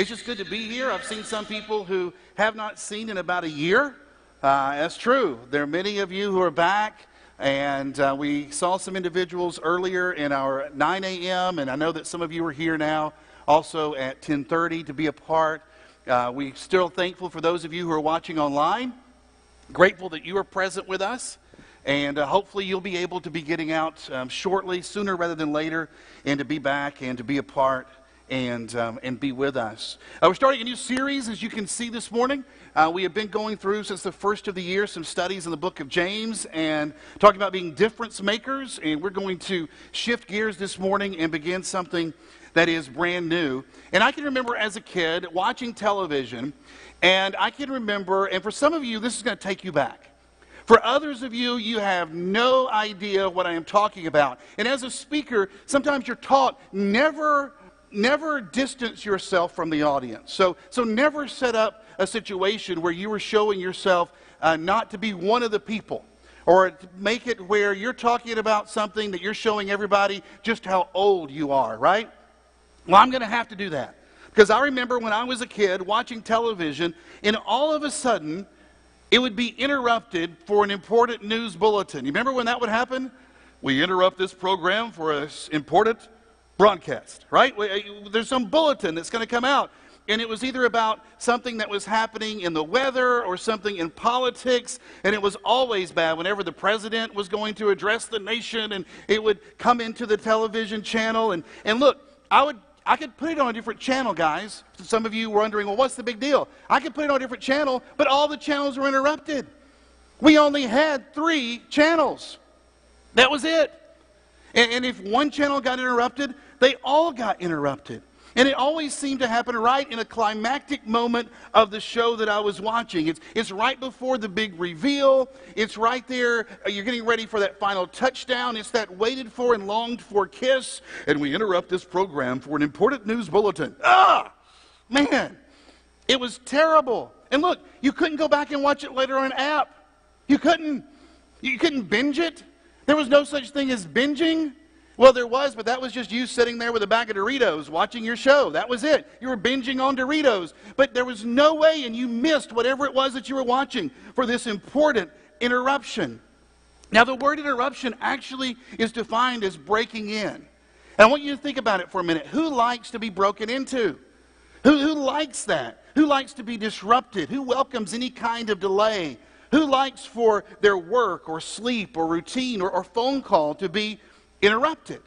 It's just good to be here. I've seen some people who have not seen in about a year. Uh, that's true. There are many of you who are back, and uh, we saw some individuals earlier in our 9 a.m., and I know that some of you are here now also at 10:30 to be a part. Uh, we're still thankful for those of you who are watching online. Grateful that you are present with us. And uh, hopefully, you'll be able to be getting out um, shortly, sooner rather than later, and to be back and to be a part and, um, and be with us. Uh, we're starting a new series, as you can see this morning. Uh, we have been going through since the first of the year some studies in the book of James and talking about being difference makers. And we're going to shift gears this morning and begin something that is brand new. And I can remember as a kid watching television, and I can remember, and for some of you, this is going to take you back. For others of you, you have no idea what I am talking about. And as a speaker, sometimes you're taught never never distance yourself from the audience. So, so never set up a situation where you are showing yourself uh, not to be one of the people. Or make it where you're talking about something that you're showing everybody just how old you are, right? Well, I'm going to have to do that. Because I remember when I was a kid watching television, and all of a sudden, it would be interrupted for an important news bulletin. You remember when that would happen? We interrupt this program for an important broadcast, right? Uh, there's some bulletin that's going to come out. And it was either about something that was happening in the weather or something in politics. And it was always bad whenever the president was going to address the nation and it would come into the television channel. And, and look, I would I could put it on a different channel, guys. Some of you were wondering, well, what's the big deal? I could put it on a different channel, but all the channels were interrupted. We only had three channels. That was it. And, and if one channel got interrupted, they all got interrupted. And it always seemed to happen right in a climactic moment of the show that I was watching. It's, it's right before the big reveal. It's right there. Uh, you're getting ready for that final touchdown. It's that waited for and longed for kiss. And we interrupt this program for an important news bulletin. Ah! Man, it was terrible. And look, you couldn't go back and watch it later on an app. You couldn't. You couldn't binge it. There was no such thing as binging. Well, there was, but that was just you sitting there with a bag of Doritos watching your show. That was it. You were binging on Doritos. But there was no way, and you missed whatever it was that you were watching for this important interruption. Now, the word interruption actually is defined as breaking in. And I want you to think about it for a minute. Who likes to be broken into? Who, who likes that? Who likes to be disrupted? Who welcomes any kind of delay? Who likes for their work or sleep or routine or, or phone call to be interrupted.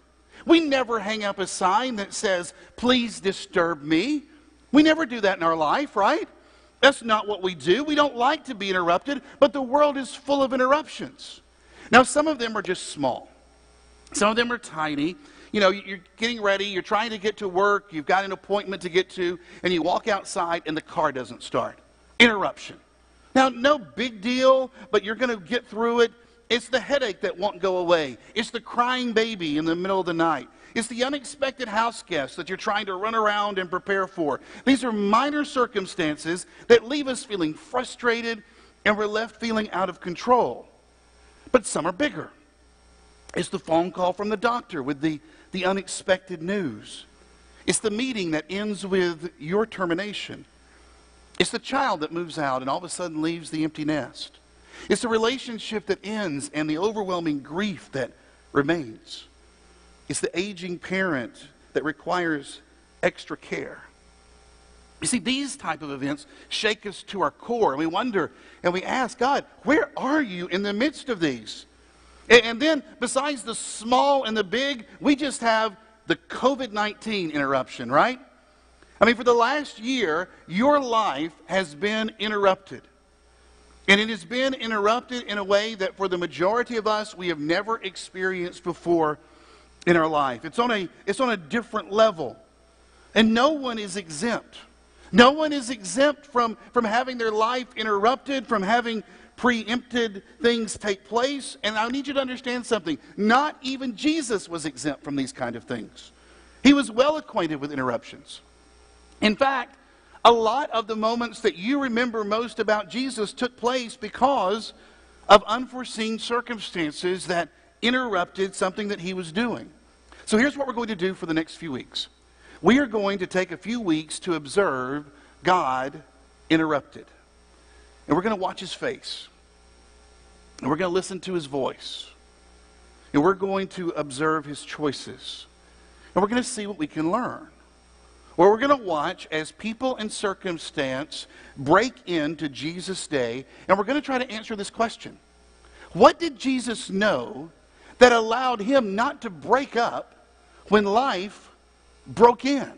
We never hang up a sign that says, please disturb me. We never do that in our life, right? That's not what we do. We don't like to be interrupted, but the world is full of interruptions. Now, some of them are just small, some of them are tiny. You know, you're getting ready, you're trying to get to work, you've got an appointment to get to, and you walk outside and the car doesn't start. Interruption. Now, no big deal, but you're going to get through it. It's the headache that won't go away. It's the crying baby in the middle of the night. It's the unexpected house guest that you're trying to run around and prepare for. These are minor circumstances that leave us feeling frustrated and we're left feeling out of control. But some are bigger. It's the phone call from the doctor with the, the unexpected news. It's the meeting that ends with your termination. It's the child that moves out and all of a sudden leaves the empty nest. It's the relationship that ends and the overwhelming grief that remains. It's the aging parent that requires extra care. You see, these type of events shake us to our core, and we wonder and we ask God, where are you in the midst of these? And, and then, besides the small and the big, we just have the COVID 19 interruption, right? I mean, for the last year, your life has been interrupted. And it has been interrupted in a way that for the majority of us, we have never experienced before in our life. It's on a, it's on a different level. And no one is exempt. No one is exempt from, from having their life interrupted, from having preempted things take place. And I need you to understand something. Not even Jesus was exempt from these kind of things. He was well acquainted with interruptions. In fact, a lot of the moments that you remember most about Jesus took place because of unforeseen circumstances that interrupted something that he was doing. So here's what we're going to do for the next few weeks. we are going to take a few weeks to observe God interrupted. And we're going to watch his face. And we're going to listen to his voice. And we're going to observe his choices. And we're going to see what we can learn. Or we're going to watch as people and circumstance break into Jesus' day, and we're going to try to answer this question What did Jesus know that allowed him not to break up when life broke in? I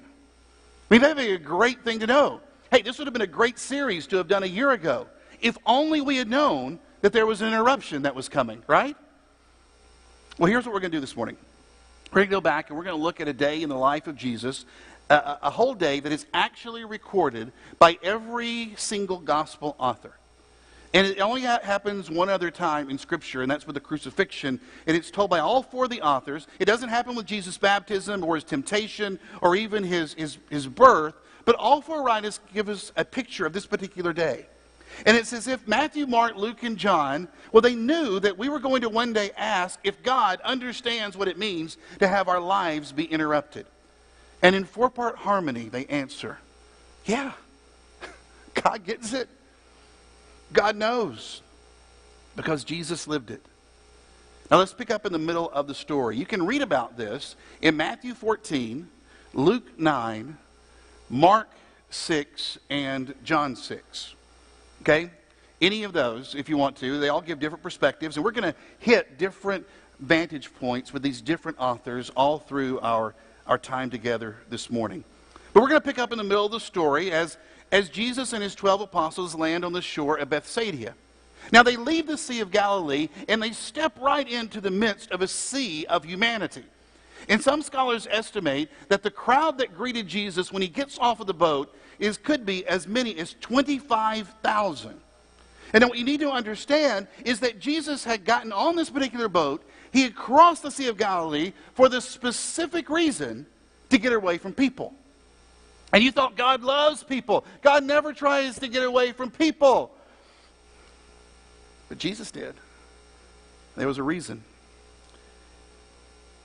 mean, that'd be a great thing to know. Hey, this would have been a great series to have done a year ago if only we had known that there was an interruption that was coming, right? Well, here's what we're going to do this morning. We're going to go back and we're going to look at a day in the life of Jesus, a, a whole day that is actually recorded by every single gospel author. And it only ha- happens one other time in Scripture, and that's with the crucifixion. And it's told by all four of the authors. It doesn't happen with Jesus' baptism or his temptation or even his, his, his birth, but all four writers give us a picture of this particular day. And it's as if Matthew, Mark, Luke, and John, well, they knew that we were going to one day ask if God understands what it means to have our lives be interrupted. And in four part harmony, they answer, Yeah, God gets it. God knows because Jesus lived it. Now let's pick up in the middle of the story. You can read about this in Matthew 14, Luke 9, Mark 6, and John 6. Okay? Any of those, if you want to, they all give different perspectives, and we're going to hit different vantage points with these different authors all through our, our time together this morning. But we're going to pick up in the middle of the story as, as Jesus and his 12 apostles land on the shore of Bethsaida. Now, they leave the Sea of Galilee and they step right into the midst of a sea of humanity. And some scholars estimate that the crowd that greeted Jesus when he gets off of the boat is, could be as many as 25,000. And what you need to understand is that Jesus had gotten on this particular boat. He had crossed the Sea of Galilee for the specific reason to get away from people. And you thought God loves people. God never tries to get away from people. But Jesus did. There was a reason.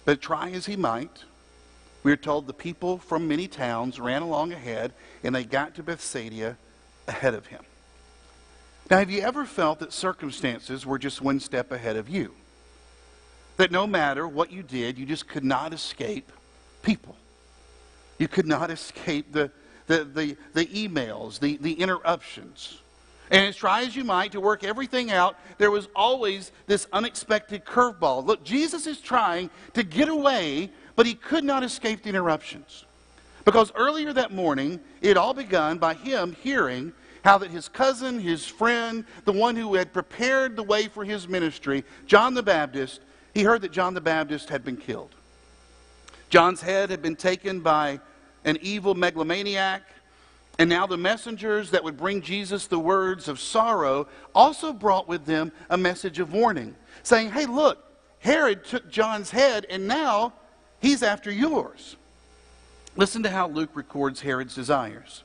But try as he might, we are told the people from many towns ran along ahead and they got to Bethsaida ahead of him. Now, have you ever felt that circumstances were just one step ahead of you? That no matter what you did, you just could not escape people. You could not escape the, the, the, the emails, the, the interruptions. And as try as you might to work everything out, there was always this unexpected curveball. Look, Jesus is trying to get away but he could not escape the interruptions. Because earlier that morning, it all begun by him hearing how that his cousin, his friend, the one who had prepared the way for his ministry, John the Baptist, he heard that John the Baptist had been killed. John's head had been taken by an evil megalomaniac, and now the messengers that would bring Jesus the words of sorrow also brought with them a message of warning, saying, Hey, look, Herod took John's head, and now He's after yours. Listen to how Luke records Herod's desires.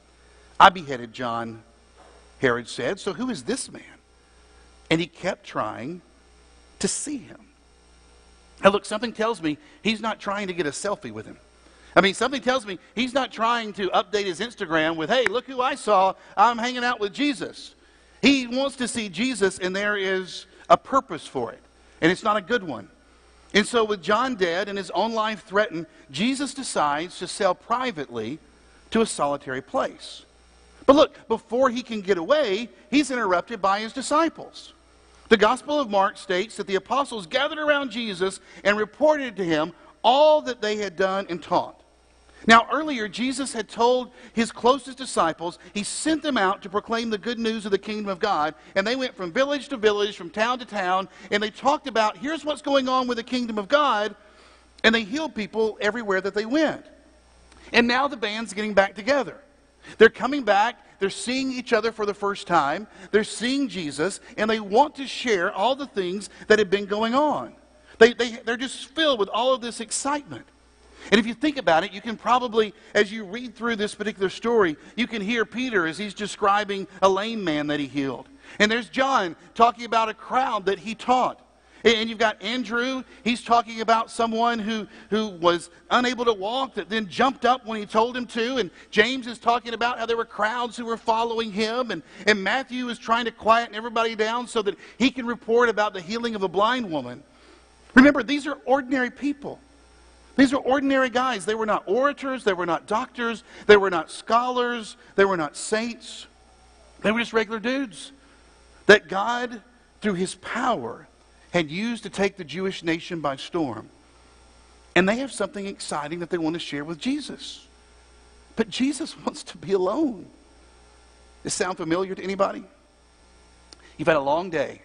I beheaded John, Herod said, so who is this man? And he kept trying to see him. Now, look, something tells me he's not trying to get a selfie with him. I mean, something tells me he's not trying to update his Instagram with, hey, look who I saw. I'm hanging out with Jesus. He wants to see Jesus, and there is a purpose for it. And it's not a good one. And so, with John dead and his own life threatened, Jesus decides to sail privately to a solitary place. But look, before he can get away, he's interrupted by his disciples. The Gospel of Mark states that the apostles gathered around Jesus and reported to him all that they had done and taught. Now, earlier, Jesus had told his closest disciples, he sent them out to proclaim the good news of the kingdom of God. And they went from village to village, from town to town, and they talked about here's what's going on with the kingdom of God. And they healed people everywhere that they went. And now the band's getting back together. They're coming back. They're seeing each other for the first time. They're seeing Jesus, and they want to share all the things that have been going on. They, they, they're just filled with all of this excitement. And if you think about it, you can probably, as you read through this particular story, you can hear Peter as he's describing a lame man that he healed. And there's John talking about a crowd that he taught. And you've got Andrew, he's talking about someone who, who was unable to walk that then jumped up when he told him to. And James is talking about how there were crowds who were following him. And, and Matthew is trying to quieten everybody down so that he can report about the healing of a blind woman. Remember, these are ordinary people. These are ordinary guys. They were not orators, they were not doctors, they were not scholars, they were not saints. They were just regular dudes that God, through his power, had used to take the Jewish nation by storm. And they have something exciting that they want to share with Jesus. But Jesus wants to be alone. Does this sound familiar to anybody? You've had a long day,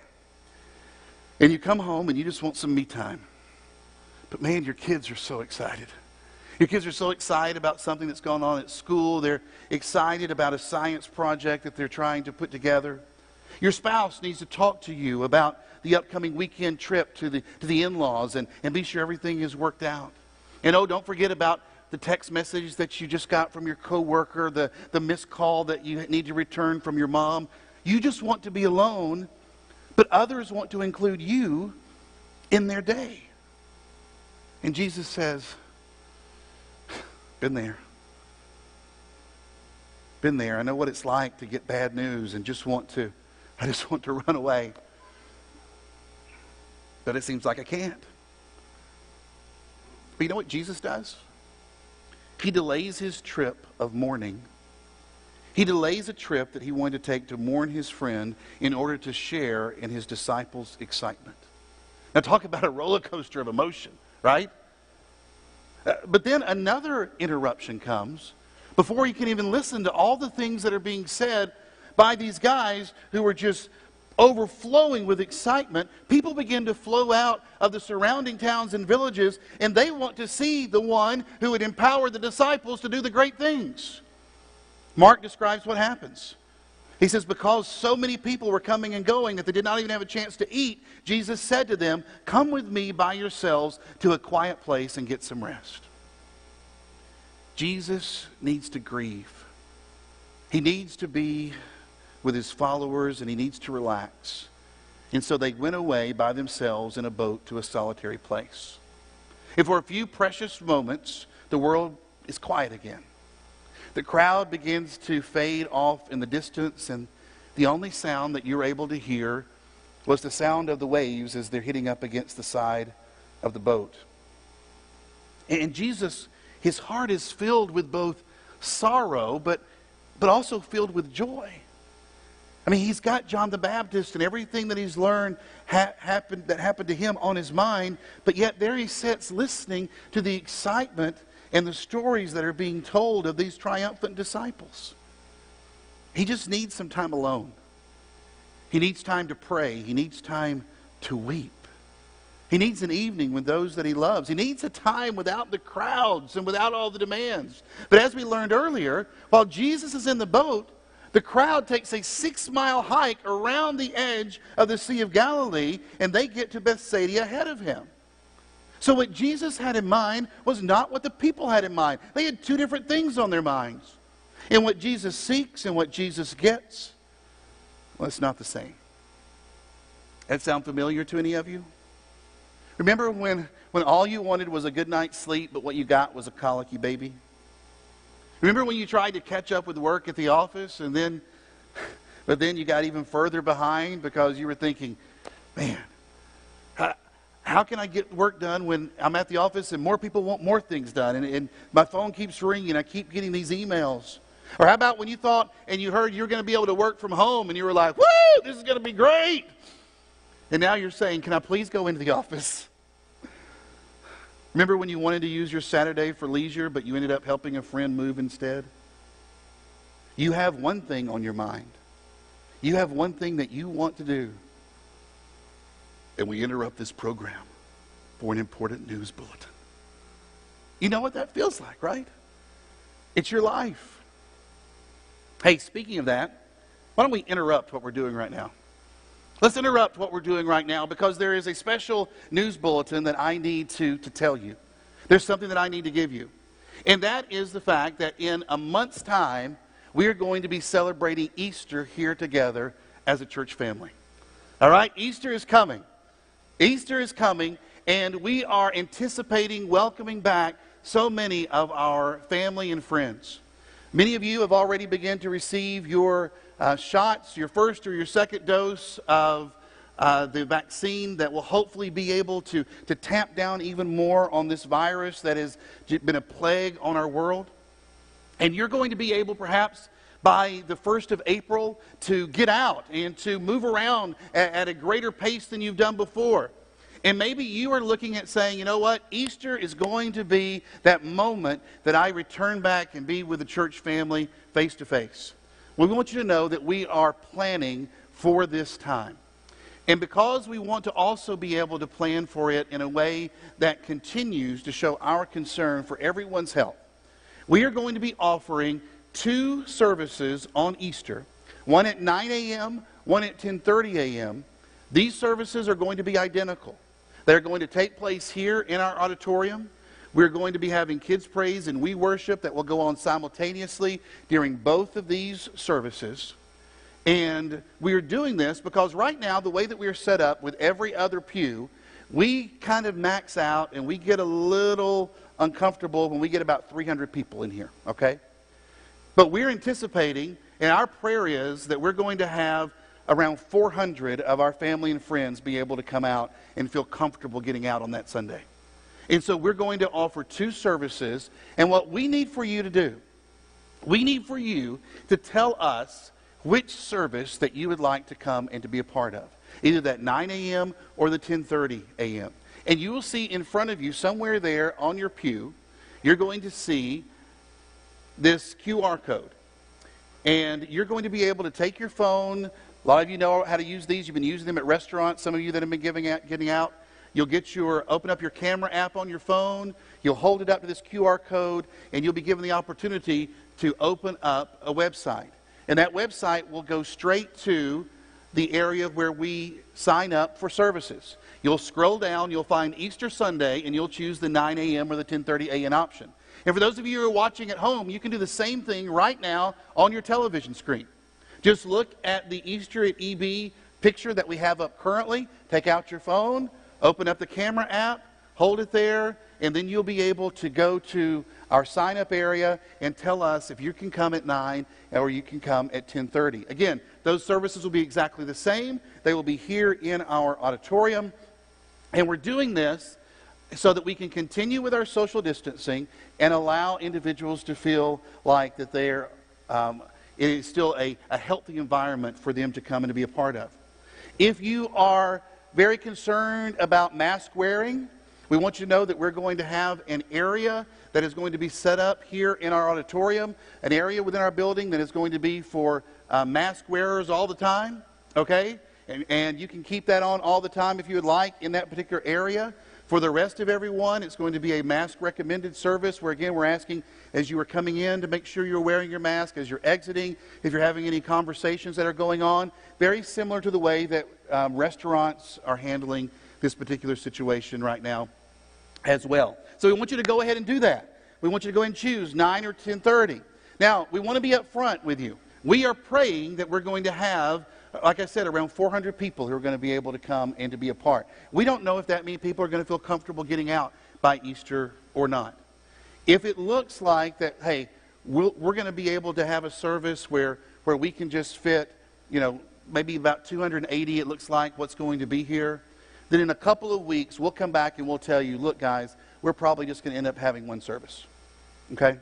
and you come home and you just want some me time. But man, your kids are so excited. Your kids are so excited about something that's going on at school. They're excited about a science project that they're trying to put together. Your spouse needs to talk to you about the upcoming weekend trip to the, to the in laws and, and be sure everything is worked out. And oh, don't forget about the text message that you just got from your coworker, the, the missed call that you need to return from your mom. You just want to be alone, but others want to include you in their day. And Jesus says, Been there. Been there. I know what it's like to get bad news and just want to, I just want to run away. But it seems like I can't. But you know what Jesus does? He delays his trip of mourning. He delays a trip that he wanted to take to mourn his friend in order to share in his disciples' excitement. Now, talk about a roller coaster of emotion, right? Uh, but then another interruption comes before he can even listen to all the things that are being said by these guys who are just overflowing with excitement, people begin to flow out of the surrounding towns and villages, and they want to see the one who would empower the disciples to do the great things. Mark describes what happens. He says, Because so many people were coming and going that they did not even have a chance to eat, Jesus said to them, Come with me by yourselves to a quiet place and get some rest. Jesus needs to grieve. He needs to be with his followers and he needs to relax. And so they went away by themselves in a boat to a solitary place. And for a few precious moments, the world is quiet again. The crowd begins to fade off in the distance, and the only sound that you're able to hear was the sound of the waves as they're hitting up against the side of the boat. And Jesus, his heart is filled with both sorrow, but, but also filled with joy. I mean, he's got John the Baptist and everything that he's learned ha- happened, that happened to him on his mind, but yet there he sits listening to the excitement and the stories that are being told of these triumphant disciples. He just needs some time alone. He needs time to pray. He needs time to weep. He needs an evening with those that he loves. He needs a time without the crowds and without all the demands. But as we learned earlier, while Jesus is in the boat, the crowd takes a six mile hike around the edge of the Sea of Galilee and they get to Bethsaida ahead of him. So, what Jesus had in mind was not what the people had in mind. They had two different things on their minds. And what Jesus seeks and what Jesus gets, well, it's not the same. That sound familiar to any of you? Remember when, when all you wanted was a good night's sleep, but what you got was a colicky baby? Remember when you tried to catch up with work at the office and then, but then you got even further behind because you were thinking, man, how, can I get work done when I'm at the office and more people want more things done and, and my phone keeps ringing, I keep getting these emails. Or how about when you thought and you heard you're going to be able to work from home and you were like, woo, this is going to be great. And now you're saying, can I please go into the office? Remember when you wanted to use your Saturday for leisure, but you ended up helping a friend move instead? You have one thing on your mind. You have one thing that you want to do. And we interrupt this program for an important news bulletin. You know what that feels like, right? It's your life. Hey, speaking of that, why don't we interrupt what we're doing right now? Let's interrupt what we're doing right now because there is a special news bulletin that I need to, to tell you. There's something that I need to give you. And that is the fact that in a month's time, we are going to be celebrating Easter here together as a church family. All right? Easter is coming. Easter is coming, and we are anticipating welcoming back so many of our family and friends. Many of you have already begun to receive your uh, shots, your first or your second dose of uh, the vaccine that will hopefully be able to, to tamp down even more on this virus that has been a plague on our world. And you're going to be able, perhaps, by the 1st of April, to get out and to move around at, at a greater pace than you've done before. And maybe you are looking at saying, you know what, Easter is going to be that moment that I return back and be with the church family face to face. We want you to know that we are planning for this time. And because we want to also be able to plan for it in a way that continues to show our concern for everyone's health, we are going to be offering two services on Easter, one at 9 a.m., one at 10:30 a.m. These services are going to be identical. They're going to take place here in our auditorium. We're going to be having kids praise and we worship that will go on simultaneously during both of these services. And we are doing this because right now, the way that we are set up with every other pew, we kind of max out and we get a little uncomfortable when we get about 300 people in here, okay? But we're anticipating, and our prayer is that we're going to have around 400 of our family and friends be able to come out and feel comfortable getting out on that Sunday. And so we're going to offer two services. And what we need for you to do, we need for you to tell us which service that you would like to come and to be a part of. Either that 9 a.m. or the 10:30 a.m. And you will see in front of you somewhere there on your pew, you're going to see this QR code. And you're going to be able to take your phone. A lot of you know how to use these. You've been using them at restaurants. Some of you that have been giving out, getting out. You'll get your open up your camera app on your phone. You'll hold it up to this QR code, and you'll be given the opportunity to open up a website. And that website will go straight to the area where we sign up for services. You'll scroll down, you'll find Easter Sunday, and you'll choose the 9 a.m. or the 10:30 a.m. option. And for those of you who are watching at home, you can do the same thing right now on your television screen. Just look at the Easter at EB picture that we have up currently. Take out your phone, Open up the camera app, hold it there, and then you'll be able to go to our sign up area and tell us if you can come at 9 or you can come at 10:30. Again, those services will be exactly the same. They will be here in our auditorium. And we're doing this so that we can continue with our social distancing and allow individuals to feel like that they're um, it is still a, a healthy environment for them to come and to be a part of. If you are very concerned about mask wearing. We want you to know that we're going to have an area that is going to be set up here in our auditorium, an area within our building that is going to be for uh, mask wearers all the time, okay? And, and you can keep that on all the time if you would like in that particular area. For the rest of everyone, it's going to be a mask recommended service where, again, we're asking as you are coming in to make sure you're wearing your mask, as you're exiting, if you're having any conversations that are going on. Very similar to the way that um, restaurants are handling this particular situation right now as well. So we want you to go ahead and do that. We want you to go and choose 9 or 1030. Now, we want to be up front with you. We are praying that we're going to have like I said, around 400 people who are going to be able to come and to be a part. We don't know if that many people are going to feel comfortable getting out by Easter or not. If it looks like that, hey, we we are going to be able to have a service where, where we can just fit, you know, maybe about 280, it looks like, what's going to be here, then in a couple of weeks, we'll come back and we'll tell you, look, guys, we're probably just going to end up having one service. Okay?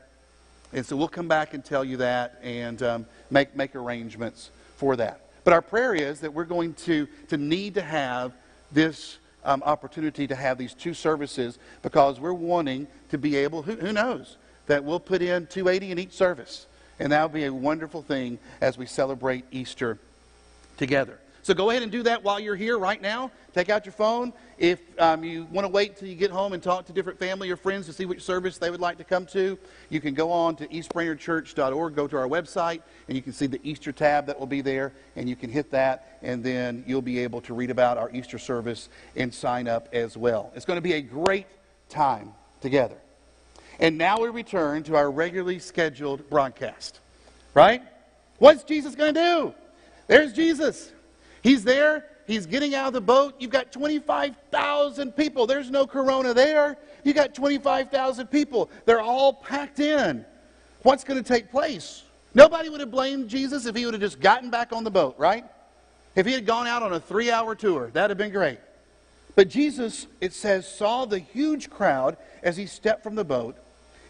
And so we'll come back and tell you that and um, make, make arrangements for that. But our prayer is that we're going to, to need to have this um, opportunity to have these two services because we're wanting to be able, who, who knows, that we'll put in 280 in each service. And that'll be a wonderful thing as we celebrate Easter together. So go ahead and do that while you're here right now. Take out your phone. If um, you want to wait till you get home and talk to different family or friends to see which service they would like to come to, you can go on to eastbrainerdchurch.org, go to our website, and you can see the Easter tab that will be there, and you can hit that, and then you'll be able to read about our Easter service and sign up as well. It's going to be a great time together. And now we return to our regularly scheduled broadcast. Right? What's Jesus going to do? There's Jesus. He's there. he's getting out of the boat. You've got 25,000 people. There's no corona there. You've got 25,000 people. They're all packed in. What's going to take place? Nobody would have blamed Jesus if he would have just gotten back on the boat, right? If he had gone out on a three hour tour, that'd have been great. But Jesus, it says, saw the huge crowd as he stepped from the boat,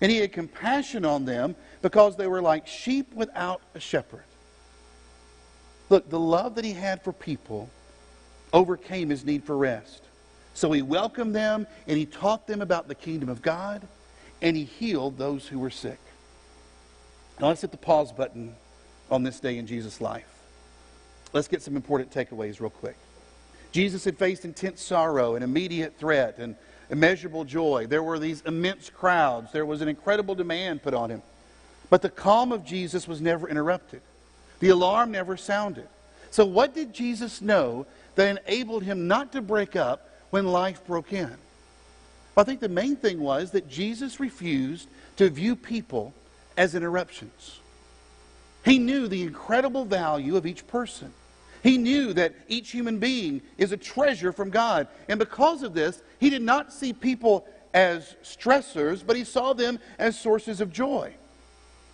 and he had compassion on them because they were like sheep without a shepherd. Look, the love that he had for people overcame his need for rest. So he welcomed them and he taught them about the kingdom of God and he healed those who were sick. Now let's hit the pause button on this day in Jesus' life. Let's get some important takeaways real quick. Jesus had faced intense sorrow and immediate threat and immeasurable joy. There were these immense crowds. There was an incredible demand put on him. But the calm of Jesus was never interrupted. The alarm never sounded. So, what did Jesus know that enabled him not to break up when life broke in? Well, I think the main thing was that Jesus refused to view people as interruptions. He knew the incredible value of each person. He knew that each human being is a treasure from God. And because of this, he did not see people as stressors, but he saw them as sources of joy.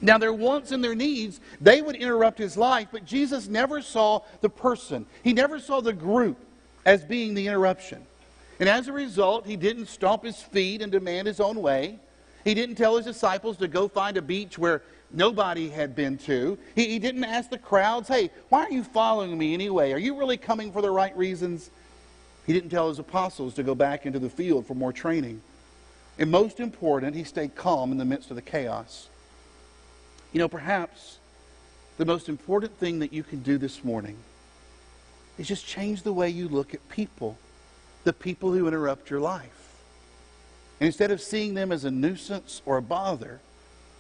Now, their wants and their needs, they would interrupt his life, but Jesus never saw the person. He never saw the group as being the interruption. And as a result, he didn't stomp his feet and demand his own way. He didn't tell his disciples to go find a beach where nobody had been to. He, he didn't ask the crowds, hey, why are you following me anyway? Are you really coming for the right reasons? He didn't tell his apostles to go back into the field for more training. And most important, he stayed calm in the midst of the chaos. You know, perhaps the most important thing that you can do this morning is just change the way you look at people, the people who interrupt your life. And instead of seeing them as a nuisance or a bother,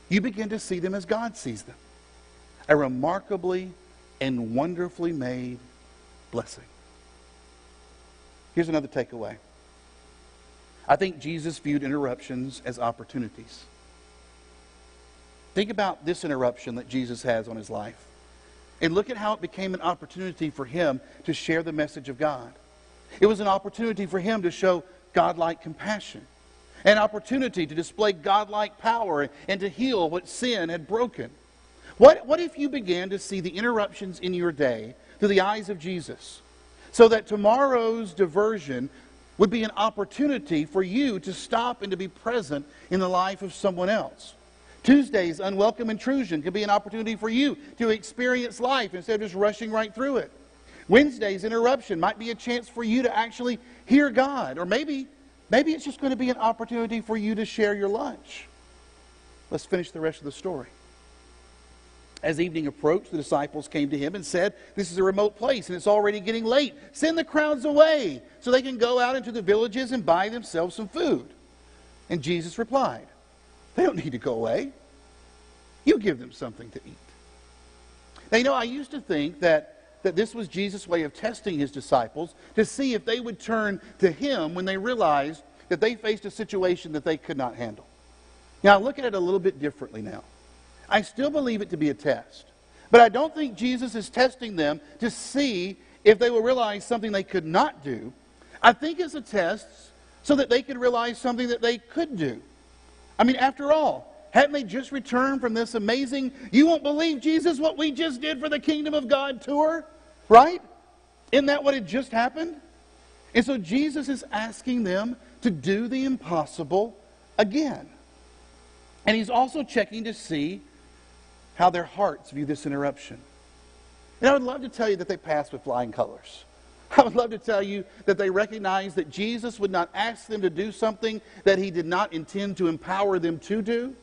you begin to see them as God sees them a remarkably and wonderfully made blessing. Here's another takeaway I think Jesus viewed interruptions as opportunities. Think about this interruption that Jesus has on his life. And look at how it became an opportunity for him to share the message of God. It was an opportunity for him to show godlike compassion, an opportunity to display godlike power and to heal what sin had broken. What, what if you began to see the interruptions in your day through the eyes of Jesus so that tomorrow's diversion would be an opportunity for you to stop and to be present in the life of someone else? Tuesday's unwelcome intrusion could be an opportunity for you to experience life instead of just rushing right through it. Wednesday's interruption might be a chance for you to actually hear God. Or maybe, maybe it's just going to be an opportunity for you to share your lunch. Let's finish the rest of the story. As evening approached, the disciples came to him and said, This is a remote place and it's already getting late. Send the crowds away so they can go out into the villages and buy themselves some food. And Jesus replied, they don't need to go away. You give them something to eat. Now, you know, I used to think that, that this was Jesus' way of testing his disciples to see if they would turn to him when they realized that they faced a situation that they could not handle. Now, I look at it a little bit differently now. I still believe it to be a test. But I don't think Jesus is testing them to see if they will realize something they could not do. I think it's a test so that they could realize something that they could do. I mean, after all, hadn't they just returned from this amazing, you won't believe, Jesus, what we just did for the Kingdom of God tour? Right? Isn't that what had just happened? And so Jesus is asking them to do the impossible again. And he's also checking to see how their hearts view this interruption. And I would love to tell you that they passed with flying colors. I would love to tell you that they recognized that Jesus would not ask them to do something that he did not intend to empower them to do.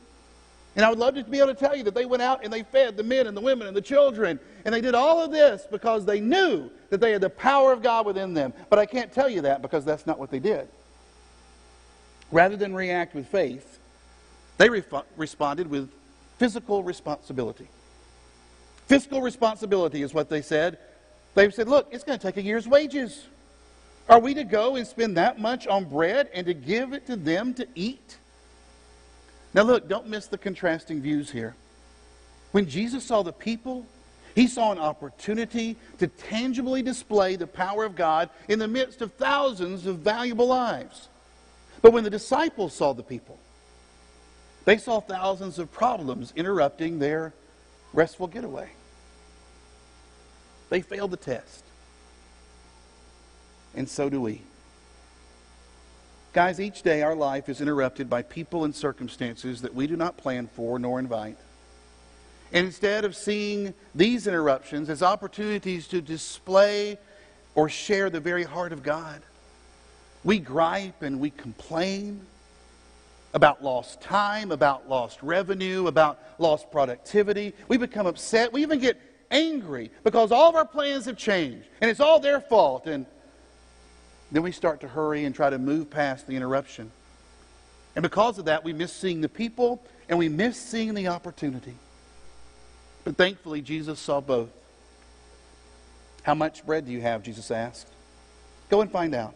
And I would love to be able to tell you that they went out and they fed the men and the women and the children. And they did all of this because they knew that they had the power of God within them. But I can't tell you that because that's not what they did. Rather than react with faith, they re- responded with physical responsibility. Fiscal responsibility is what they said. They said, look, it's going to take a year's wages. Are we to go and spend that much on bread and to give it to them to eat? Now, look, don't miss the contrasting views here. When Jesus saw the people, He saw an opportunity to tangibly display the power of God in the midst of thousands of valuable lives. But when the disciples saw the people, they saw thousands of problems interrupting their restful getaway. They failed the test. And so do we. Guys, each day our life is interrupted by people and circumstances that we do not plan for nor invite. And instead of seeing these interruptions as opportunities to display or share the very heart of God, we gripe and we complain about lost time, about lost revenue, about lost productivity. We become upset. We even get angry because all of our plans have changed and it's all their fault. And then we start to hurry and try to move past the interruption. And because of that, we miss seeing the people and we miss seeing the opportunity. But thankfully, Jesus saw both. How much bread do you have? Jesus asked. Go and find out.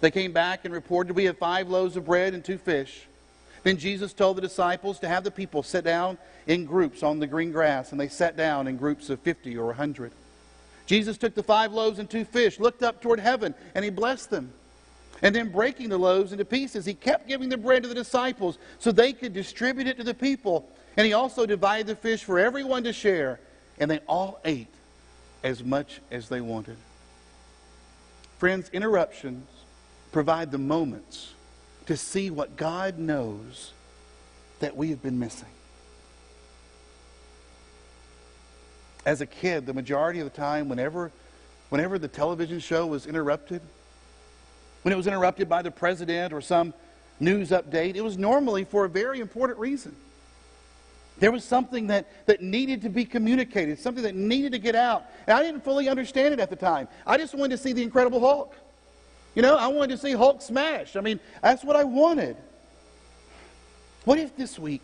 They came back and reported, We have five loaves of bread and two fish. Then Jesus told the disciples to have the people sit down in groups on the green grass, and they sat down in groups of 50 or a 100. Jesus took the five loaves and two fish, looked up toward heaven, and he blessed them. And then breaking the loaves into pieces, he kept giving the bread to the disciples so they could distribute it to the people. And he also divided the fish for everyone to share, and they all ate as much as they wanted. Friends, interruptions provide the moments to see what God knows that we have been missing. As a kid, the majority of the time, whenever, whenever the television show was interrupted, when it was interrupted by the president or some news update, it was normally for a very important reason. There was something that, that needed to be communicated, something that needed to get out. And I didn't fully understand it at the time. I just wanted to see the Incredible Hulk. You know, I wanted to see Hulk smash. I mean, that's what I wanted. What if this week,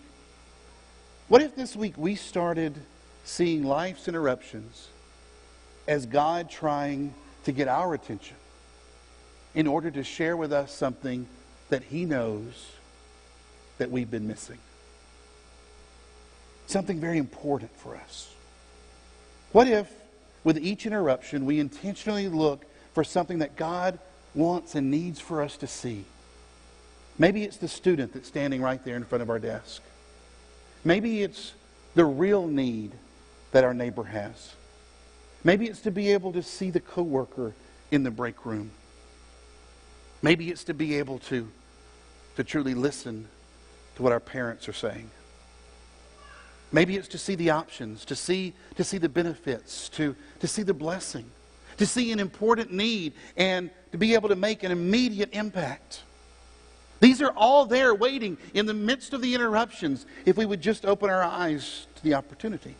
what if this week we started seeing life's interruptions as God trying to get our attention in order to share with us something that He knows that we've been missing? Something very important for us. What if, with each interruption, we intentionally look for something that God wants and needs for us to see. Maybe it's the student that's standing right there in front of our desk. Maybe it's the real need that our neighbor has. Maybe it's to be able to see the coworker in the break room. Maybe it's to be able to, to truly listen to what our parents are saying. Maybe it's to see the options, to see, to see the benefits, to, to see the blessing to see an important need and to be able to make an immediate impact. These are all there waiting in the midst of the interruptions if we would just open our eyes to the opportunity.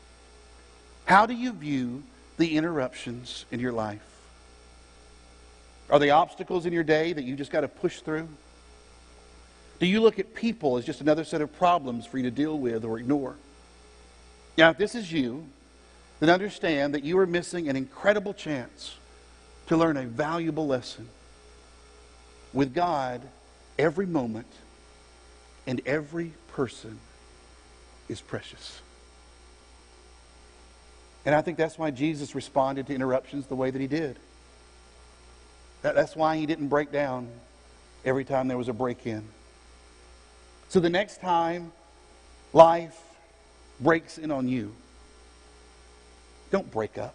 How do you view the interruptions in your life? Are they obstacles in your day that you just got to push through? Do you look at people as just another set of problems for you to deal with or ignore? Now, if this is you, then understand that you are missing an incredible chance to learn a valuable lesson. With God, every moment and every person is precious. And I think that's why Jesus responded to interruptions the way that he did. That, that's why he didn't break down every time there was a break in. So the next time life breaks in on you, don't break up.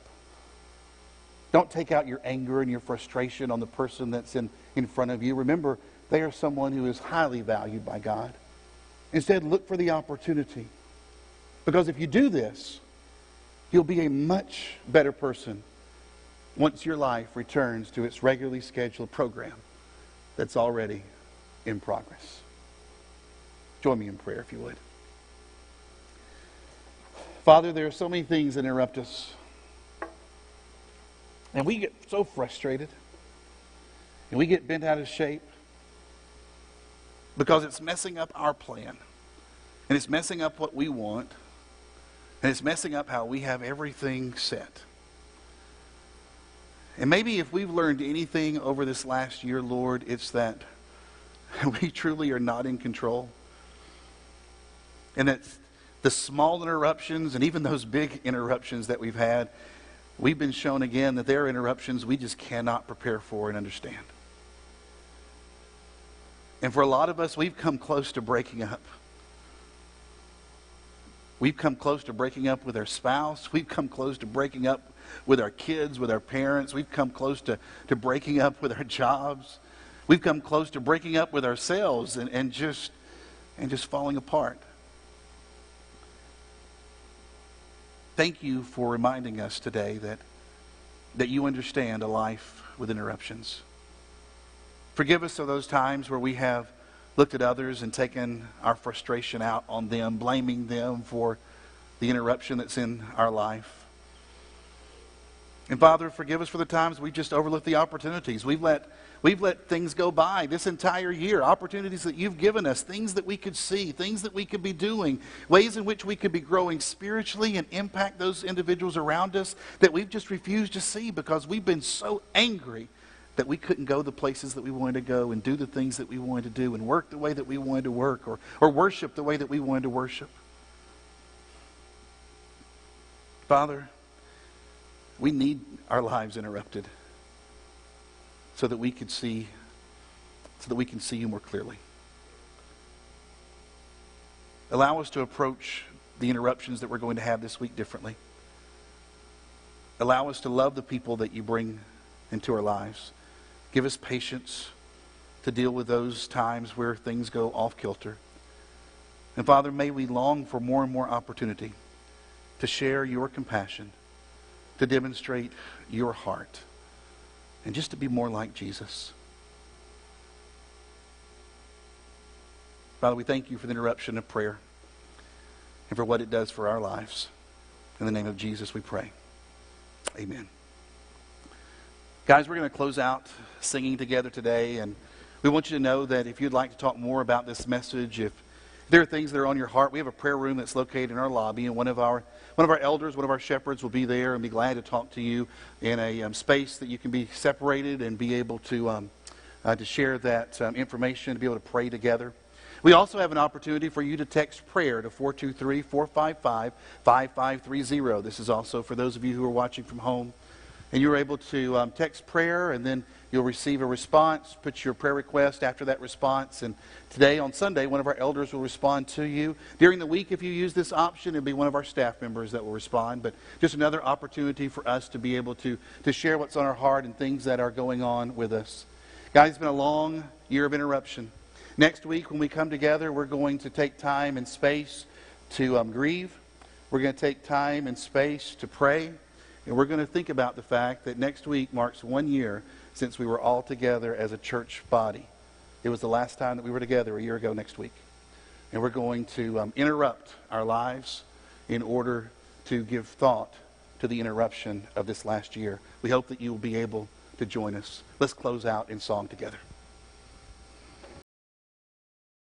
Don't take out your anger and your frustration on the person that's in, in front of you. Remember, they are someone who is highly valued by God. Instead, look for the opportunity. Because if you do this, you'll be a much better person once your life returns to its regularly scheduled program that's already in progress. Join me in prayer if you would. Father, there are so many things that interrupt us. And we get so frustrated. And we get bent out of shape because it's messing up our plan. And it's messing up what we want. And it's messing up how we have everything set. And maybe if we've learned anything over this last year, Lord, it's that we truly are not in control. And that the small interruptions and even those big interruptions that we've had, we've been shown again that there are interruptions we just cannot prepare for and understand. And for a lot of us, we've come close to breaking up. We've come close to breaking up with our spouse. We've come close to breaking up with our kids, with our parents. We've come close to, to breaking up with our jobs. We've come close to breaking up with ourselves and, and, just, and just falling apart. Thank you for reminding us today that, that you understand a life with interruptions. Forgive us of those times where we have looked at others and taken our frustration out on them, blaming them for the interruption that's in our life. And Father, forgive us for the times we just overlooked the opportunities. We've let, we've let things go by this entire year, opportunities that you've given us, things that we could see, things that we could be doing, ways in which we could be growing spiritually and impact those individuals around us that we've just refused to see because we've been so angry that we couldn't go the places that we wanted to go and do the things that we wanted to do and work the way that we wanted to work or, or worship the way that we wanted to worship. Father, we need our lives interrupted so that we could see so that we can see you more clearly. Allow us to approach the interruptions that we're going to have this week differently. Allow us to love the people that you bring into our lives. Give us patience to deal with those times where things go off kilter. And Father, may we long for more and more opportunity to share your compassion, to demonstrate your heart, and just to be more like Jesus. Father, we thank you for the interruption of prayer and for what it does for our lives. In the name of Jesus, we pray. Amen. Guys, we're going to close out singing together today, and we want you to know that if you'd like to talk more about this message, if there are things that are on your heart, we have a prayer room that's located in our lobby, and one of our one of our elders, one of our shepherds, will be there and be glad to talk to you in a um, space that you can be separated and be able to um, uh, to share that um, information, to be able to pray together. We also have an opportunity for you to text prayer to 423 455 5530. This is also for those of you who are watching from home and you're able to um, text prayer, and then you'll receive a response. Put your prayer request after that response. And today, on Sunday, one of our elders will respond to you. During the week, if you use this option, it'll be one of our staff members that will respond. But just another opportunity for us to be able to, to share what's on our heart and things that are going on with us. Guys, it's been a long year of interruption. Next week, when we come together, we're going to take time and space to um, grieve. We're going to take time and space to pray. And we're going to think about the fact that next week marks one year since we were all together as a church body. It was the last time that we were together a year ago next week. And we're going to um, interrupt our lives in order to give thought to the interruption of this last year. We hope that you will be able to join us. Let's close out in song together.